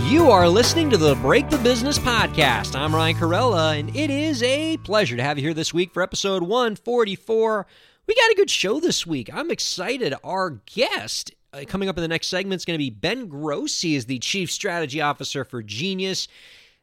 You are listening to the Break the Business podcast. I'm Ryan Kairalla, and it is a pleasure to have you here this week for episode 144. We got a good show this week. I'm excited. Our guest uh, coming up in the next segment is going to be Ben Gross. He is the Chief Strategy Officer for Genius.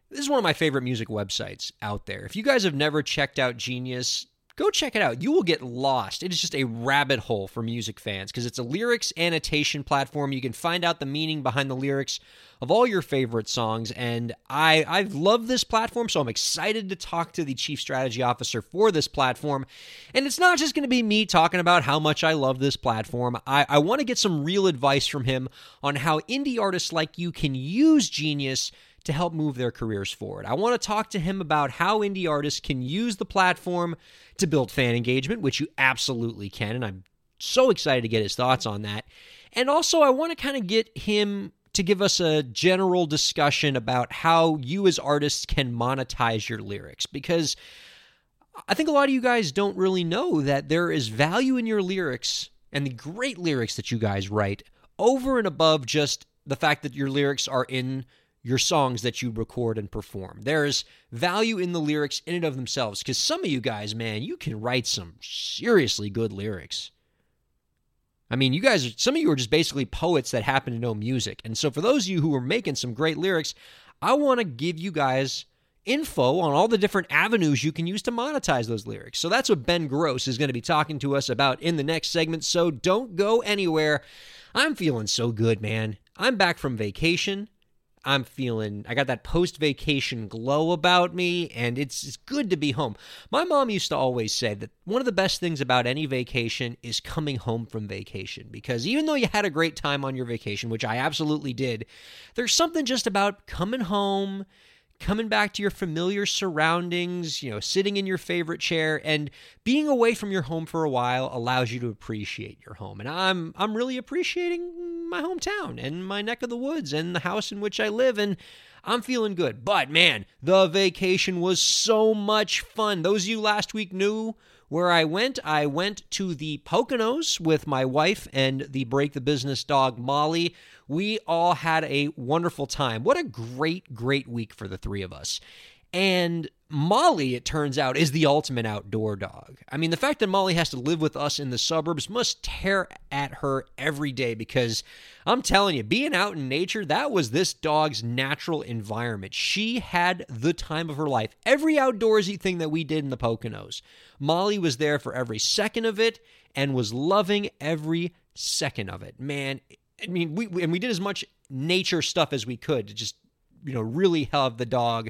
This is one of my favorite music websites out there. If you guys have never checked out Genius, go check it out. You will get lost. It is just a rabbit hole for music fans because it's a lyrics annotation platform. You can find out the meaning behind the lyrics of all your favorite songs. And I I love this platform, so I'm excited to talk to the chief strategy officer for this platform. And it's not just going to be me talking about how much I love this platform. I, I want to get some real advice from him on how indie artists like you can use Genius to help move their careers forward. I want to talk to him about how indie artists can use the platform to build fan engagement, which you absolutely can. And I'm so excited to get his thoughts on that. And also, I want to kind of get him to give us a general discussion about how you as artists can monetize your lyrics because I think a lot of you guys don't really know that there is value in your lyrics and the great lyrics that you guys write over and above just the fact that your lyrics are in your songs that you record and perform. There's value in the lyrics in and of themselves because some of you guys, man, you can write some seriously good lyrics. I mean, you guys, some of you are just basically poets that happen to know music. And so, for those of you who are making some great lyrics, I want to give you guys info on all the different avenues you can use to monetize those lyrics. So, that's what Ben Gross is going to be talking to us about in the next segment. So, don't go anywhere. I'm feeling so good, man. I'm back from vacation. I'm feeling I got that post vacation glow about me and it's it's good to be home. My mom used to always say that one of the best things about any vacation is coming home from vacation because even though you had a great time on your vacation, which I absolutely did, there's something just about coming home coming back to your familiar surroundings, you know, sitting in your favorite chair and being away from your home for a while allows you to appreciate your home. And I'm I'm really appreciating my hometown and my neck of the woods and the house in which I live and I'm feeling good. But man, the vacation was so much fun. Those of you last week knew where I went. I went to the Poconos with my wife and the Break the Business dog, Molly. We all had a wonderful time. What a great, great week for the three of us. And Molly, it turns out, is the ultimate outdoor dog. I mean, the fact that Molly has to live with us in the suburbs must tear at her every day because I'm telling you, being out in nature, that was this dog's natural environment. She had the time of her life. Every outdoorsy thing that we did in the Poconos, Molly was there for every second of it and was loving every second of it. Man, I mean, we and we did as much nature stuff as we could to just, you know, really have the dog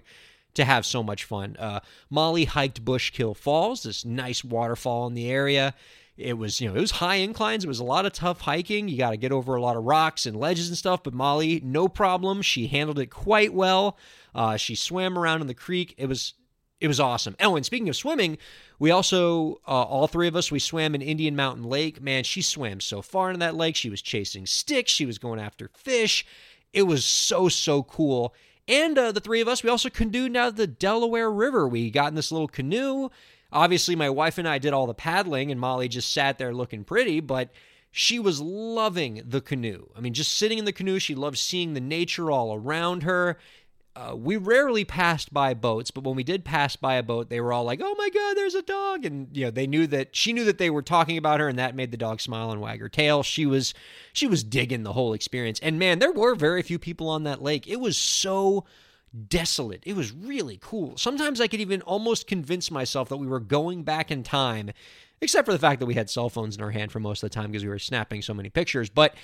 to have so much fun. Uh, Molly hiked Bushkill Falls, this nice waterfall in the area. It was, you know, it was high inclines. It was a lot of tough hiking. You got to get over a lot of rocks and ledges and stuff. But Molly, no problem. She handled it quite well. Uh, she swam around in the creek. It was, it was awesome. Oh, and speaking of swimming, we also, uh, all three of us, we swam in Indian Mountain Lake. Man, she swam so far in that lake. She was chasing sticks. She was going after fish. It was so so cool. And uh, the three of us, we also canoed down the Delaware River. We got in this little canoe. Obviously, my wife and I did all the paddling, and Molly just sat there looking pretty, but she was loving the canoe. I mean, just sitting in the canoe, she loved seeing the nature all around her. Uh, we rarely passed by boats, but when we did pass by a boat, they were all like, "Oh my God, there's a dog!" And you know, they knew that she knew that they were talking about her, and that made the dog smile and wag her tail. She was she was digging the whole experience. And man, there were very few people on that lake. It was so desolate. It was really cool. Sometimes I could even almost convince myself that we were going back in time, except for the fact that we had cell phones in our hand for most of the time because we were snapping so many pictures. But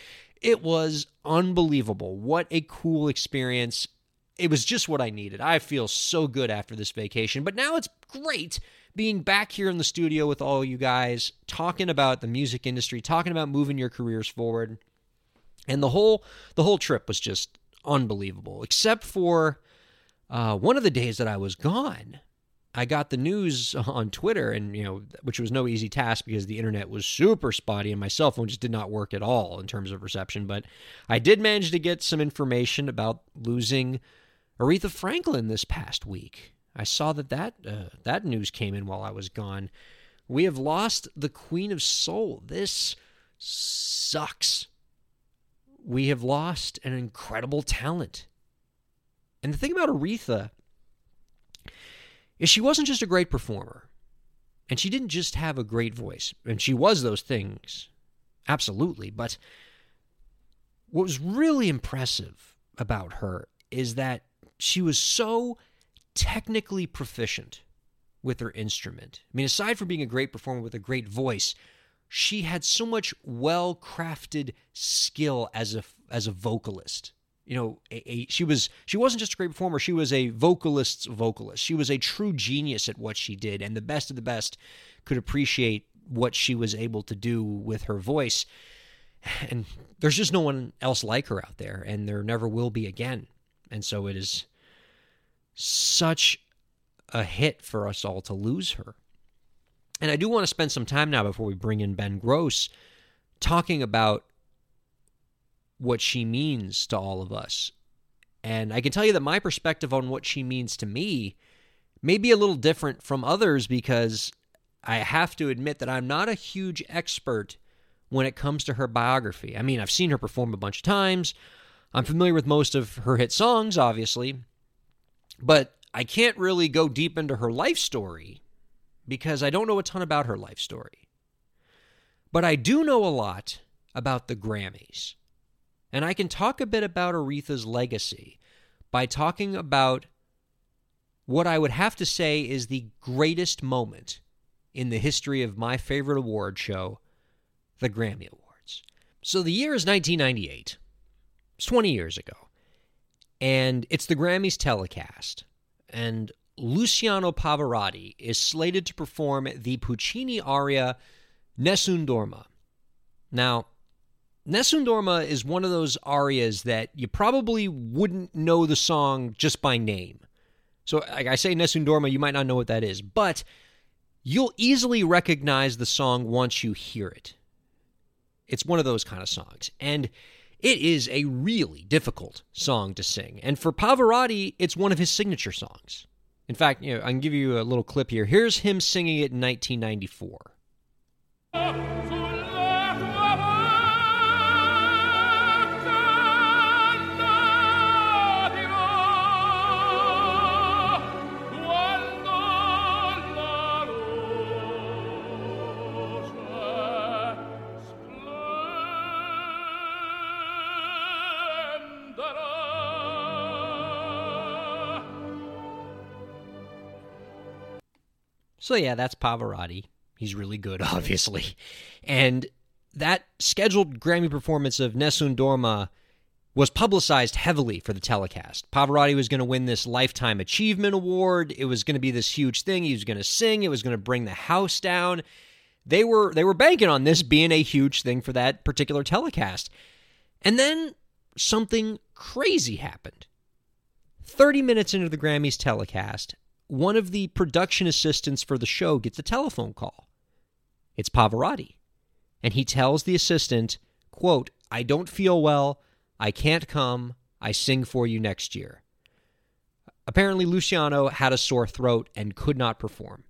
it was unbelievable. What a cool experience it was just what I needed. I feel so good after this vacation, but now it's great being back here in the studio with all you guys, talking about the music industry, talking about moving your careers forward. And the whole the whole trip was just unbelievable, except for uh, one of the days that I was gone. I got the news on Twitter, and you know, which was no easy task because the internet was super spotty, and my cell phone just did not work at all in terms of reception. But I did manage to get some information about losing Aretha Franklin this past week. I saw that that uh, that news came in while I was gone. We have lost the Queen of Soul. This sucks. We have lost an incredible talent. And the thing about Aretha is she wasn't just a great performer. And she didn't just have a great voice. And she was those things. Absolutely. But what was really impressive about her is that she was so technically proficient with her instrument. I mean, aside from being a great performer with a great voice, she had so much well-crafted skill as a as a vocalist you know, a, a, she was she wasn't just a great performer. She was a vocalist's vocalist. She was a true genius at what she did, and the best of the best could appreciate what she was able to do with her voice. And there's just no one else like her out there, and there never will be again. And so it is such a hit for us all to lose her. And I do want to spend some time now before we bring in Ben Gross talking about what she means to all of us. And I can tell you that my perspective on what she means to me may be a little different from others because I have to admit that I'm not a huge expert when it comes to her biography. I mean, I've seen her perform a bunch of times. I'm familiar with most of her hit songs, obviously, but I can't really go deep into her life story because I don't know a ton about her life story. But I do know a lot about the Grammys. And I can talk a bit about Aretha's legacy by talking about what I would have to say is the greatest moment in the history of my favorite award show, the Grammy Awards. So the year is 1998. It's 20 years ago. And it's the Grammys telecast. And Luciano Pavarotti is slated to perform the Puccini aria Nessun Dorma. Now, Nessun Dorma is one of those arias that you probably wouldn't know the song just by name. So, like I say Nessun Dorma, you might not know what that is, but you'll easily recognize the song once you hear it. It's one of those kind of songs. And it is a really difficult song to sing. And for Pavarotti, it's one of his signature songs. In fact, you know, I can give you a little clip here. Here's him singing it in 1994. So yeah, that's Pavarotti. He's really good, obviously. And that scheduled Grammy performance of Nessun Dorma was publicized heavily for the telecast. Pavarotti was going to win this Lifetime Achievement Award. It was going to be this huge thing. He was going to sing. It was going to bring the house down. They were they were banking on this being a huge thing for that particular telecast. And then something crazy happened. 30 minutes into the Grammys telecast, one of the production assistants for the show gets a telephone call. It's Pavarotti. And he tells the assistant, quote, I don't feel well. I can't come. I sing for you next year. Apparently, Luciano had a sore throat and could not perform.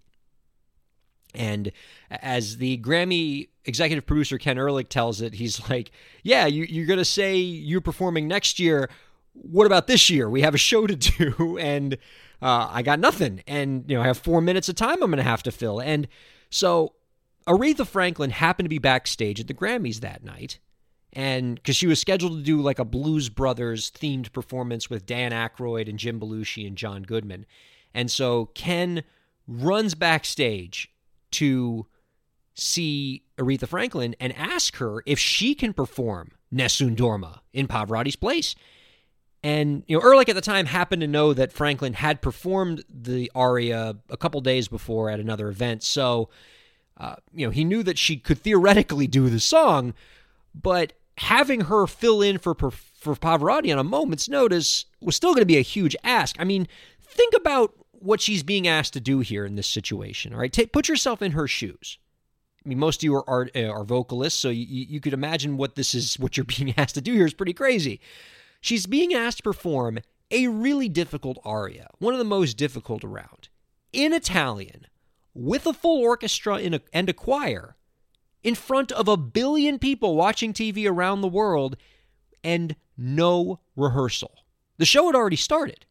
And as the Grammy executive producer Ken Ehrlich tells it, he's like, Yeah, you, you're going to say you're performing next year. What about this year? We have a show to do. And uh, I got nothing. And, you know, I have four minutes of time I'm going to have to fill. And so Aretha Franklin happened to be backstage at the Grammys that night. And because she was scheduled to do like a Blues Brothers themed performance with Dan Aykroyd and Jim Belushi and John Goodman. And so Ken runs backstage to see Aretha Franklin and ask her if she can perform Nessun Dorma in Pavarotti's place. And you know, Ehrlich at the time happened to know that Franklin had performed the aria a couple days before at another event, so uh, you know he knew that she could theoretically do the song, but having her fill in for for Pavarotti on a moment's notice was still going to be a huge ask. I mean, think about what she's being asked to do here in this situation. All right, put yourself in her shoes. I mean, most of you are are, uh, are vocalists, so you, you could imagine what this is. What you're being asked to do here is pretty crazy. She's being asked to perform a really difficult aria, one of the most difficult around, in Italian, with a full orchestra a, and a choir, in front of a billion people watching TV around the world, and no rehearsal. The show had already started.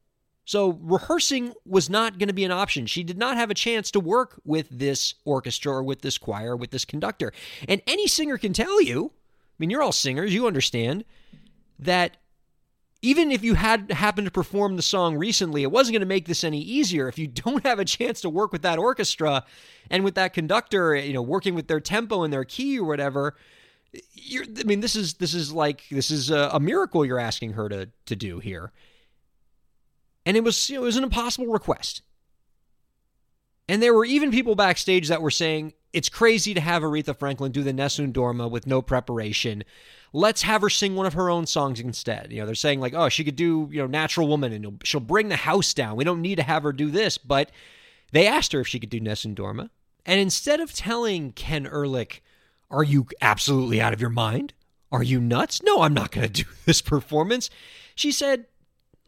So rehearsing was not going to be an option. She did not have a chance to work with this orchestra or with this choir with this conductor. And any singer can tell you, I mean, you're all singers, you understand, that even if you had happened to perform the song recently, it wasn't going to make this any easier. If you don't have a chance to work with that orchestra and with that conductor, you know, working with their tempo and their key or whatever, you're, I mean, this is this is like this is a, a miracle you're asking her to to do here and it was it was an impossible request. And there were even people backstage that were saying it's crazy to have Aretha Franklin do the Nessun Dorma with no preparation. Let's have her sing one of her own songs instead. You know, they're saying like, oh, she could do you know Natural Woman and she'll bring the house down. We don't need to have her do this, but they asked her if she could do Nessun Dorma, and instead of telling Ken Ehrlich, "Are you absolutely out of your mind? Are you nuts? No, I'm not going to do this performance," she said,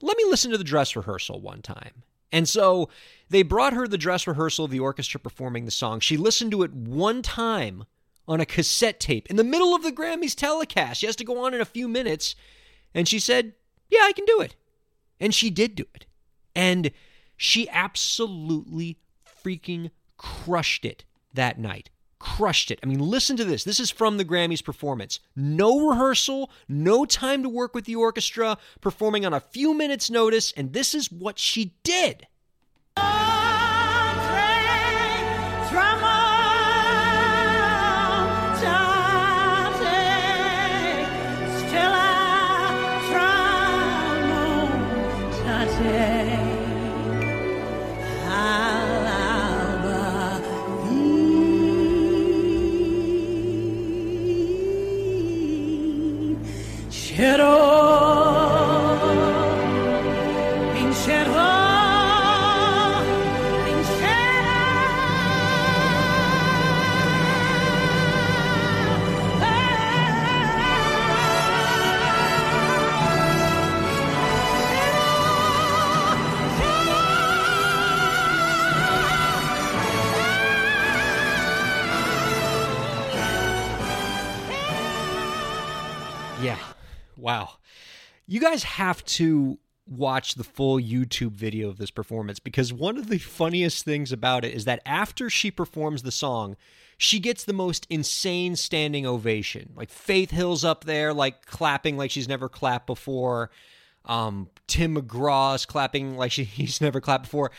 let me listen to the dress rehearsal one time. And so they brought her the dress rehearsal of the orchestra performing the song. She listened to it one time on a cassette tape in the middle of the Grammys telecast. She has to go on in a few minutes. And she said, Yeah, I can do it. And she did do it. And she absolutely freaking crushed it that night crushed it. I mean, listen to this. This is from the Grammys performance. No rehearsal, no time to work with the orchestra, performing on a few minutes' notice, and this is what she did. You guys have to watch the full YouTube video of this performance because one of the funniest things about it is that after she performs the song, she gets the most insane standing ovation. Like Faith Hill's up there, like clapping like she's never clapped before. Um, Tim McGraw's clapping like she, he's never clapped before.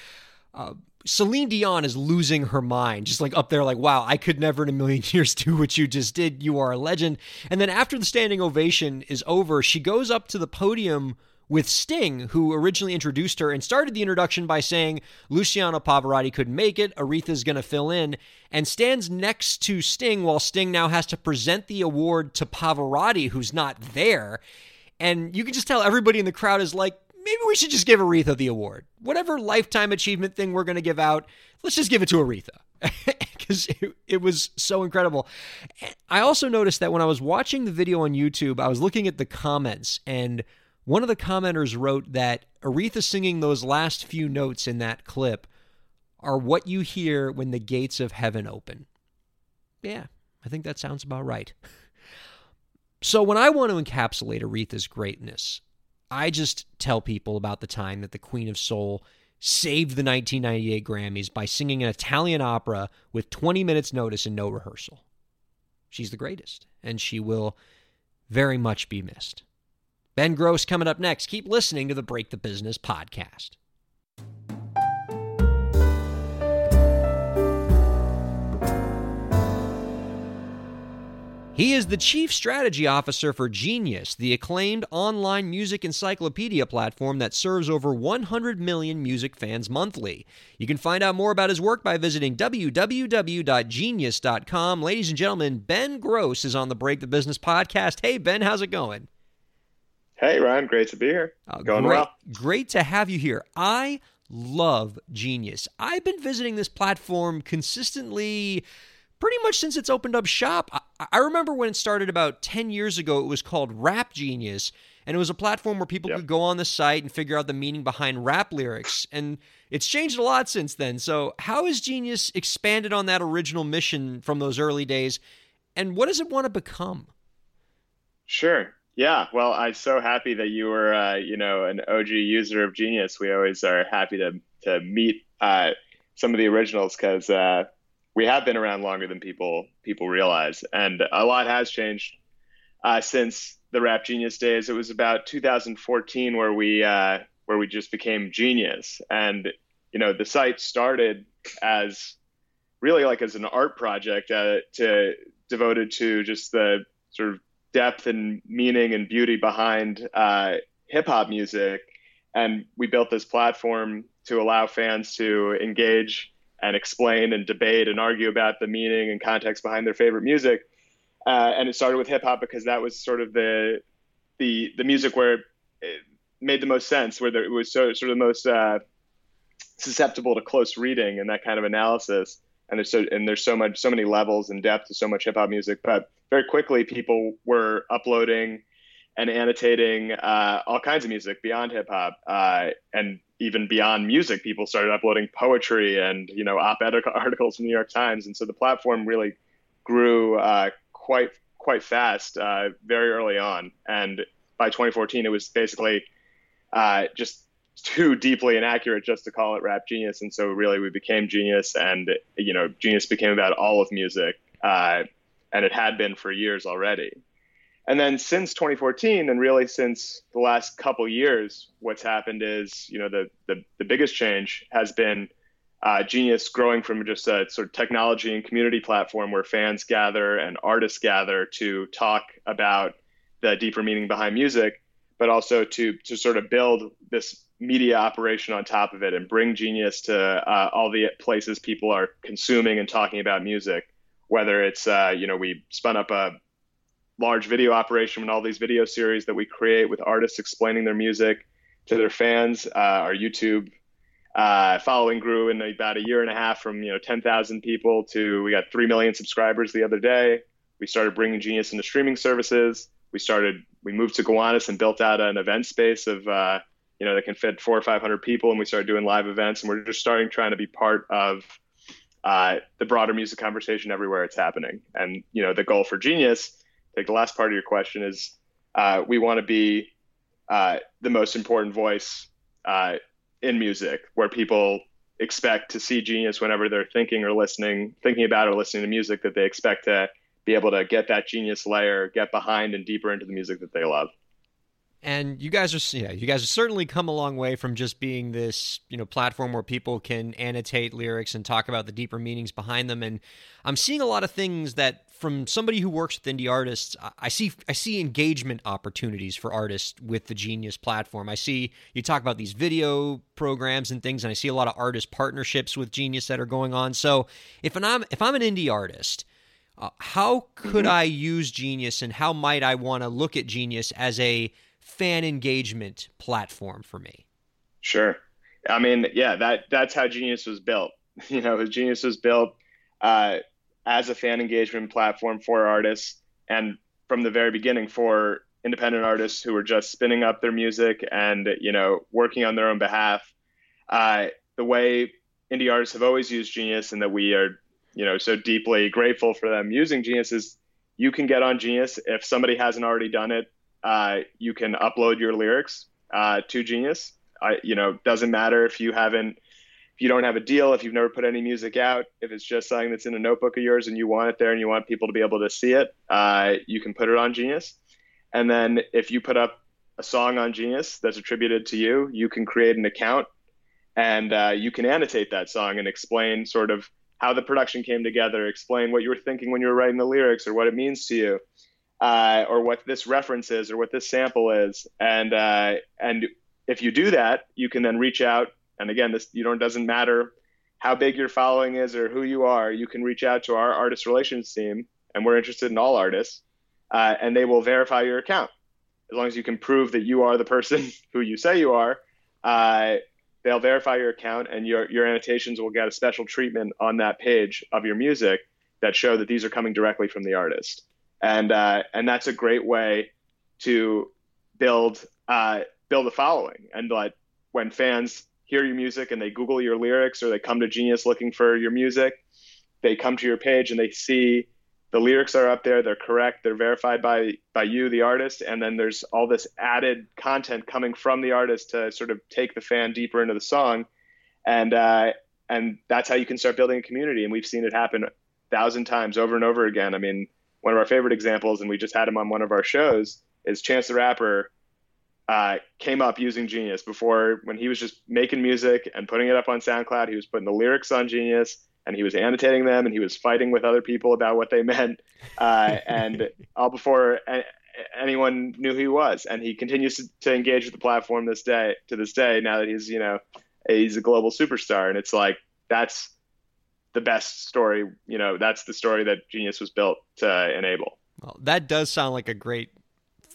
Uh, Celine Dion is losing her mind, just like up there, like, wow, I could never in a million years do what you just did. You are a legend. And then after the standing ovation is over, she goes up to the podium with Sting, who originally introduced her and started the introduction by saying Luciano Pavarotti couldn't make it, Aretha's going to fill in, and stands next to Sting while Sting now has to present the award to Pavarotti, who's not there. And you can just tell everybody in the crowd is like, maybe we should just give Aretha the award. Whatever lifetime achievement thing we're going to give out, let's just give it to Aretha because it, it, was so incredible. I also noticed that when I was watching the video on YouTube, I was looking at the comments, and one of the commenters wrote that Aretha singing those last few notes in that clip are what you hear when the gates of heaven open. Yeah, I think that sounds about right. So, when I want to encapsulate Aretha's greatness, I just tell people about the time that the Queen of Soul saved the 1998 Grammys by singing an Italian opera with 20 minutes' notice and no rehearsal. She's the greatest, and she will very much be missed. Ben Gross coming up next. Keep listening to the Break the Business podcast. He is the Chief Strategy Officer for Genius, the acclaimed online music encyclopedia platform that serves over 100 million music fans monthly. You can find out more about his work by visiting www.genius.com. Ladies and gentlemen, Ben Gross is on the Break the Business podcast. Hey, Ben, how's it going? Hey, Ryan, great to be here. Uh, going great, well. Great to have you here. I love Genius. I've been visiting this platform consistently pretty much since it's opened up shop. I, I remember when it started about 10 years ago, it was called Rap Genius, and it was a platform where people yep. could go on the site and figure out the meaning behind rap lyrics. And it's changed a lot since then. So, how has Genius expanded on that original mission from those early days, and what does it want to become? Sure. Yeah, well, I'm so happy that you were, uh, you know, an OG user of Genius. We always are happy to to meet uh, some of the originals because uh, we have been around longer than people people realize, and a lot has changed uh, since the Rap Genius days. It was about 2014 where we uh, where we just became Genius, and you know, the site started as really like as an art project uh, to devoted to just the sort of depth and meaning and beauty behind uh, hip hop music. And we built this platform to allow fans to engage and explain and debate and argue about the meaning and context behind their favorite music. Uh, and it started with hip hop because that was sort of the the the music where it made the most sense, where it was so sort of the most uh, susceptible to close reading and that kind of analysis. And there's so and there's so much so many levels and depth to so much hip hop music, but very quickly people were uploading and annotating uh, all kinds of music beyond hip hop, uh, and even beyond music. People started uploading poetry and you know op-ed articles from the New York Times, and so the platform really grew uh, quite quite fast uh, very early on. And by 2014, it was basically uh, just too deeply inaccurate just to call it rap genius and so really we became genius and you know genius became about all of music uh, and it had been for years already. And then since 2014, and really since the last couple years, what's happened is, you know, the the, the biggest change has been uh, Genius growing from just a sort of technology and community platform where fans gather and artists gather to talk about the deeper meaning behind music, but also to to sort of build this media operation on top of it and bring Genius to uh, all the places people are consuming and talking about music. Whether it's uh, you know we spun up a large video operation and all these video series that we create with artists explaining their music to their fans. Uh, our YouTube uh, following grew in about a year and a half from you know 10,000 people to we got three million subscribers the other day. We started bringing Genius into streaming services. We started we moved to Gowanus and built out an event space of uh, you know that can fit four or five hundred people, and we started doing live events. And we're just starting trying to be part of uh, the broader music conversation everywhere it's happening. And you know, the goal for Genius, like the last part of your question is, uh, we want to be uh, the most important voice uh, in music, where people expect to see Genius whenever they're thinking or listening, thinking about or listening to music, that they expect to be able to get that Genius layer, get behind and deeper into the music that they love and you guys are yeah you guys have certainly come a long way from just being this you know platform where people can annotate lyrics and talk about the deeper meanings behind them. And i'm seeing a lot of things that from somebody who works with indie artists i see i see engagement opportunities for artists with the genius platform. I see you talk about these video programs and things and i see a lot of artist partnerships with genius that are going on. So if i'm if i'm an indie artist uh, how could mm-hmm. i use genius and how might i want to look at genius as a fan engagement platform for me. Sure. I mean, yeah, that that's how Genius was built. You know, Genius was built uh, as a fan engagement platform for artists, and from the very beginning for independent artists who were just spinning up their music and you know working on their own behalf. Uh, the way indie artists have always used Genius, and that we are you know so deeply grateful for them using Genius is you can get on Genius if somebody hasn't already done it uh, you can upload your lyrics uh, to Genius. I, you know, doesn't matter if you haven't, if you don't have a deal, if you've never put any music out, if it's just something that's in a notebook of yours and you want it there and you want people to be able to see it, uh, you can put it on Genius. And then if you put up a song on Genius that's attributed to you, you can create an account and uh, you can annotate that song and explain sort of how the production came together, explain what you were thinking when you were writing the lyrics or what it means to you uh, or what this reference is or what this sample is. And uh, and if you do that, you can then reach out. And again, this you it doesn't matter how big your following is or who you are. You can reach out to our artist relations team, and we're interested in all artists, uh, and they will verify your account as long as you can prove that you are the person who you say you are. Uh, they'll verify your account, and your your annotations will get a special treatment on that page of your music that show that these are coming directly from the artist, and uh, and that's a great way to build uh, build a following, and like when fans hear your music and they Google your lyrics or they come to Genius looking for your music, they come to your page and they see the lyrics are up there, they're correct, they're verified by by you, the artist, and then there's all this added content coming from the artist to sort of take the fan deeper into the song, and uh, and that's how you can start building a community. And we've seen it happen a thousand times over and over again. I mean, one of our favorite examples, and we just had him on one of our shows, is Chance the Rapper. Uh, came up using Genius before when he was just making music and putting it up on SoundCloud. He was putting the lyrics on Genius and he was annotating them and he was fighting with other people about what they meant uh, and all before anyone knew who he was and he continues to, to, engage with the platform this day to this day now that he's you know he's a global superstar and it's like that's the best story you know that's the story that genius was built to enable well that does sound like a great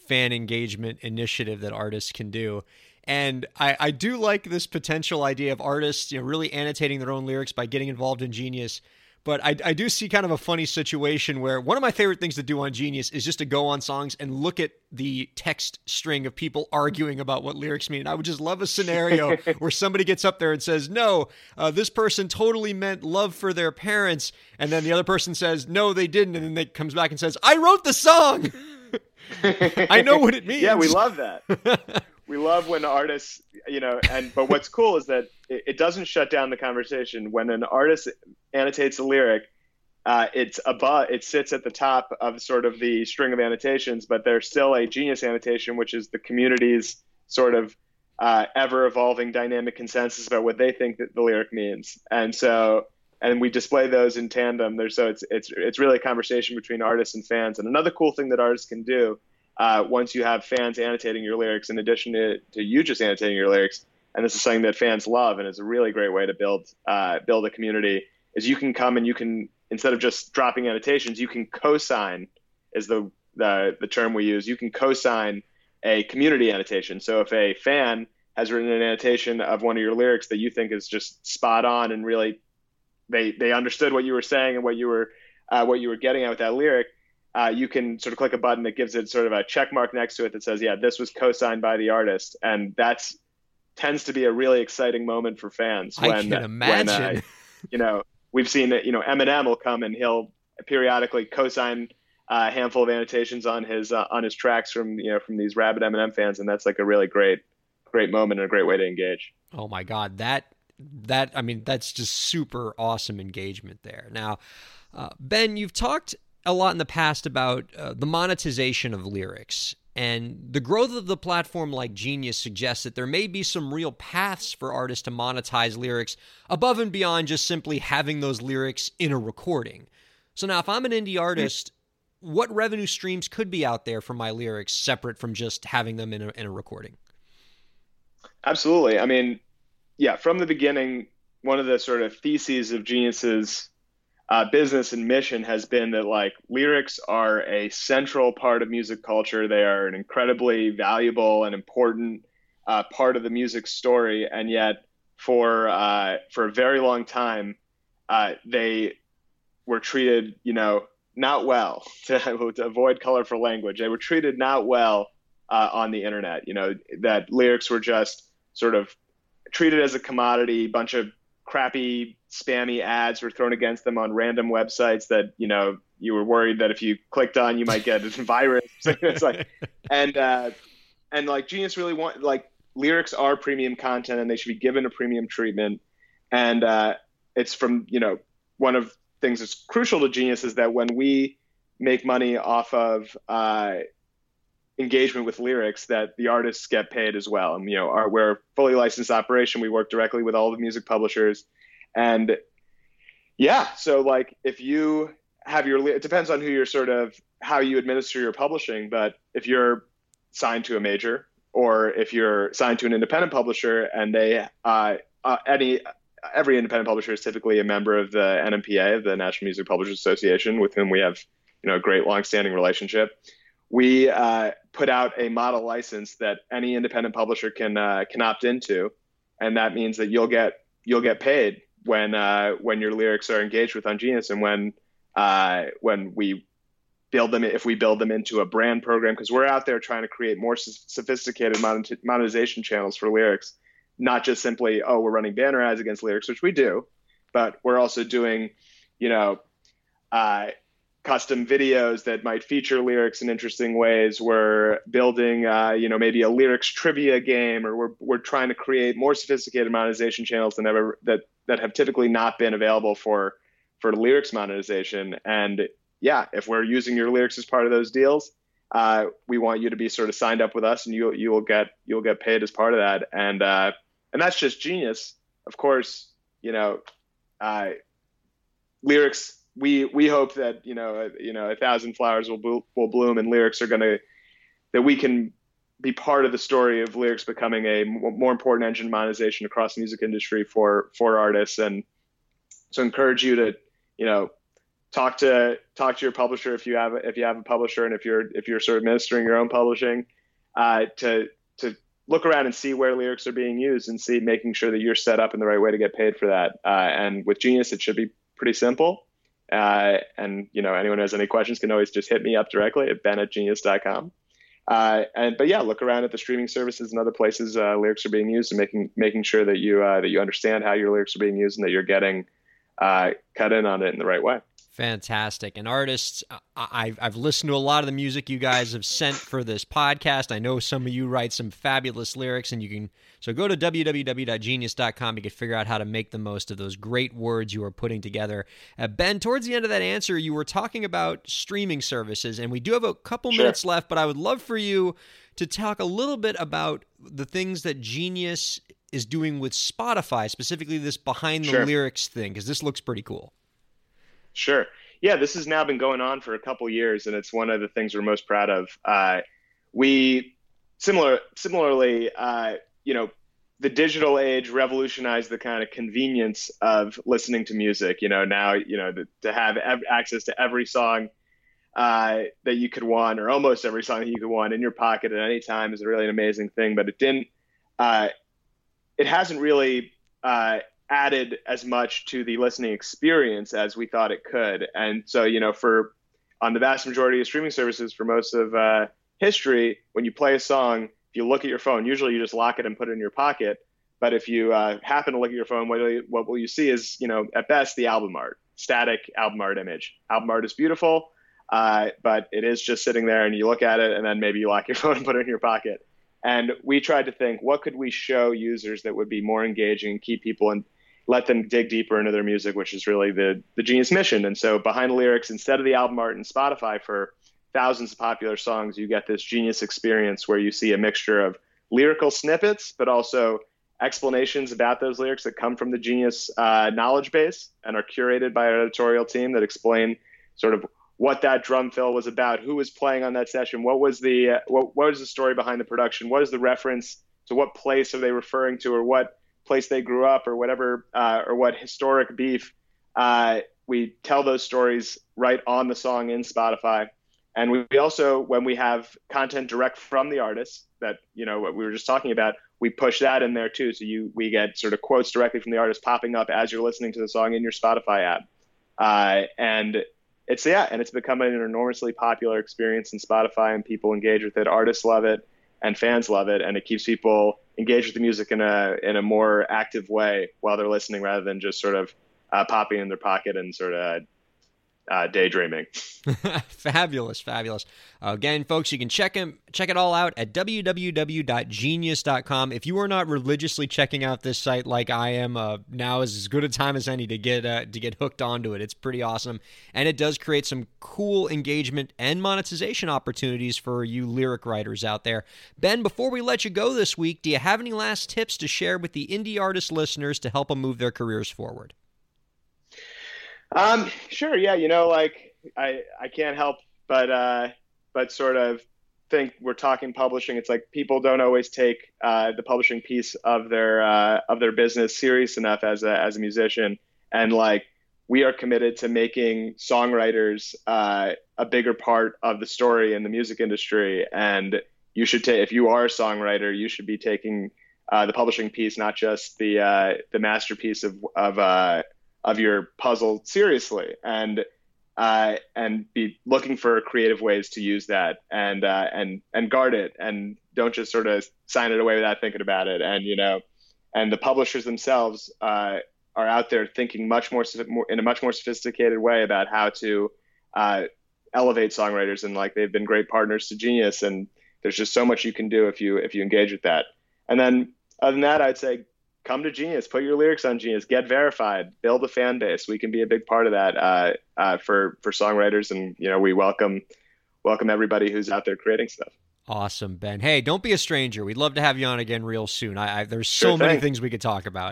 fan engagement initiative that artists can do and I, I do like this potential idea of artists, you know, really annotating their own lyrics by getting involved in Genius. But I, I do see kind of a funny situation where one of my favorite things to do on Genius is just to go on songs and look at the text string of people arguing about what lyrics mean. I would just love a scenario where somebody gets up there and says, No, uh, this person totally meant love for their parents. And then the other person says, No, they didn't. And then they comes back and says, I wrote the song. I know what it means. Yeah, we love that we love when artists, you know, and but what's cool is that it, it doesn't shut down the conversation. When an artist annotates a lyric, uh, it's above, it sits at the top of sort of the string of annotations, but there's still a genius annotation, which is the community's sort of uh, ever evolving dynamic consensus about what they think that the lyric means. And so, and we display those in tandem. There's so it's it's it's really a conversation between artists and fans. And another cool thing that artists can do uh, once you have fans annotating your lyrics in addition to, to you just annotating your lyrics and this is something that fans love and it's a really great way to build uh, build a community is you can come and you can instead of just dropping annotations you can co-sign is the the, the term we use. You can co-sign a community annotation. So if a fan has written an annotation of one of your lyrics that you think is just spot on and really they they understood what you were saying and what you were uh, what you were getting at with that lyric uh, you can sort of click a button that gives it sort of a check mark next to it that says, yeah, this was co-signed by the artist. And that's tends to be a really exciting moment for fans. When, I can imagine. When, uh, you know, we've seen that, you know, Eminem will come and he'll periodically co-sign a handful of annotations on his, uh, on his tracks from, you know, from these rabid Eminem fans. And that's like a really great, great moment and a great way to engage. Oh my God. That, that, I mean, that's just super awesome engagement there. Now, uh, Ben, you've talked a lot in the past about uh, the monetization of lyrics. And the growth of the platform like Genius suggests that there may be some real paths for artists to monetize lyrics above and beyond just simply having those lyrics in a recording. So now, if I'm an indie artist, what revenue streams could be out there for my lyrics separate from just having them in a, in a recording? Absolutely. I mean, yeah, from the beginning, one of the sort of theses of Genius's uh, business and mission has been that like lyrics are a central part of music culture. They are an incredibly valuable and important uh, part of the music story, and yet for uh, for a very long time, uh, they were treated, you know, not well. To, to, avoid colorful language, they were treated not well uh, on the internet. You know, that lyrics were just sort of treated as a commodity, bunch of crappy spammy ads were thrown against them on random websites that you know you were worried that if you clicked on you might get a virus. It's like and uh, and like genius really want like lyrics are premium content and they should be given a premium treatment. And uh, it's from you know one of things that's crucial to genius is that when we make money off of uh, engagement with lyrics that the artists get paid as well. And you know, our, we're a fully licensed operation. We work directly with all the music publishers, and yeah, so like if you have your, it depends on who you're sort of how you administer your publishing. But if you're signed to a major, or if you're signed to an independent publisher, and they uh, uh, any every independent publisher is typically a member of the NMPA, the National Music Publishers Association, with whom we have you know a great long-standing relationship we uh, put out a model license that any independent publisher can uh, can opt into, and that means that you'll get you'll get paid when uh, when your lyrics are engaged with on Genius and when uh, when we build them if we build them into a brand program. Because we're out there trying to create more sophisticated monetization channels for lyrics. Not just simply oh we're running banner ads against lyrics which we do but we're also doing you know uh, custom videos that might feature lyrics in interesting ways. We're building, uh, you know, maybe a lyrics trivia game, or we're we're trying to create more sophisticated monetization channels than ever that that have typically not been available for for lyrics monetization. And yeah, if we're using your lyrics as part of those deals, uh, we want you to be sort of signed up with us, and you you will get you'll get paid as part of that. And uh, and that's just genius. Of course, you know, uh, lyrics we we hope that you know you know a thousand flowers will will bloom and lyrics are going to that we can be part of the story of lyrics becoming a more important engine monetization across the music industry for for artists. And so encourage you to you know talk to talk to your publisher if you have if you have a publisher and if you're if you're sort of administering your own publishing uh, to to look around and see where lyrics are being used and see making sure that you're set up in the right way to get paid for that. Uh, and with genius it should be pretty simple uh, and you know, anyone who has any questions can always just hit me up directly at ben at genius.com. Uh, and but yeah, look around at the streaming services and other places uh, lyrics are being used, and making making sure that you uh, that you understand how your lyrics are being used and that you're getting uh, cut in on it in the right way. Fantastic. And artists, I've, I've listened to a lot of the music you guys have sent for this podcast. I know some of you write some fabulous lyrics, and you can so go to www.genius.com. You can figure out how to make the most of those great words you are putting together. Uh, ben, towards the end of that answer, you were talking about streaming services, and we do have a couple sure. minutes left, but I would love for you to talk a little bit about the things that Genius is doing with Spotify, specifically this behind the sure. lyrics thing, because this looks pretty cool. Sure. Yeah, this has now been going on for a couple years, and it's one of the things we're most proud of. Uh, we similar similarly, uh, you know, the digital age revolutionized the kind of convenience of listening to music. You know, now you know the, to have ev- access to every song uh, that you could want, or almost every song that you could want in your pocket at any time, is a really an amazing thing. But it didn't. Uh, it hasn't really uh, added as much to the listening experience as we thought it could. And so, you know, for on the vast majority of streaming services for most of uh, history, when you play a song, if you look at your phone, usually you just lock it and put it in your pocket. But if you uh, happen to look at your phone, what, you, what will you see is, you know, at best the album art, static album art image. Album art is beautiful, uh, but it is just sitting there, and you look at it, and then maybe you lock your phone and put it in your pocket. And we tried to think, what could we show users that would be more engaging, and keep people in, let them dig deeper into their music, which is really the the Genius mission. And so behind the lyrics, instead of the album art and Spotify for thousands of popular songs, you get this Genius experience where you see a mixture of lyrical snippets, but also explanations about those lyrics that come from the Genius uh, knowledge base and are curated by our editorial team that explain sort of what that drum fill was about, who was playing on that session, what was the uh, what, what was the story behind the production, what is the reference to what place are they referring to, or what place they grew up or whatever uh, or what historic beef uh, we tell those stories right on the song in spotify. And we also when we have content direct from the artist that you know what we were just talking about we push that in there too. So you we get sort of quotes directly from the artist popping up as you're listening to the song in your spotify app. Uh, and it's yeah and it's become an enormously popular experience in spotify and people engage with it. Artists love it and fans love it. And it keeps people engage with the music in a in a more active way while they're listening rather than just sort of uh, popping in their pocket and sort of uh, daydreaming. fabulous, fabulous. Again, folks, you can check him, check it all out at www.genius.com. If you are not religiously checking out this site like I am, uh, now is as good a time as any to get uh, to get hooked onto it. It's pretty awesome, and it does create some cool engagement and monetization opportunities for you lyric writers out there. Ben, before we let you go this week, do you have any last tips to share with the indie artist listeners to help them move their careers forward? Um, sure. Yeah. You know, like I, I can't help but, uh, but sort of think we're talking publishing. It's like people don't always take, uh, the publishing piece of their, uh, of their business serious enough as a, as a musician. And like, we are committed to making songwriters, uh, a bigger part of the story in the music industry. And you should take, if you are a songwriter, you should be taking, uh, the publishing piece, not just the uh, the masterpiece of of uh, of your puzzle seriously, and uh, and be looking for creative ways to use that and uh, and and guard it, and don't just sort of sign it away without thinking about it, and you know, and the publishers themselves uh, are out there thinking much more, more in a much more sophisticated way about how to elevate songwriters, and like they've been great partners to Genius, and there's just so much you can do if you if you engage with that. And then other than that, I'd say come to Genius, put your lyrics on Genius, get verified, build a fan base. We can be a big part of that uh, uh, for for songwriters, and you know we welcome welcome everybody who's out there creating stuff. Awesome, Ben. Hey, don't be a stranger. We'd love to have you on again real soon. I, I there's so many things we could talk about.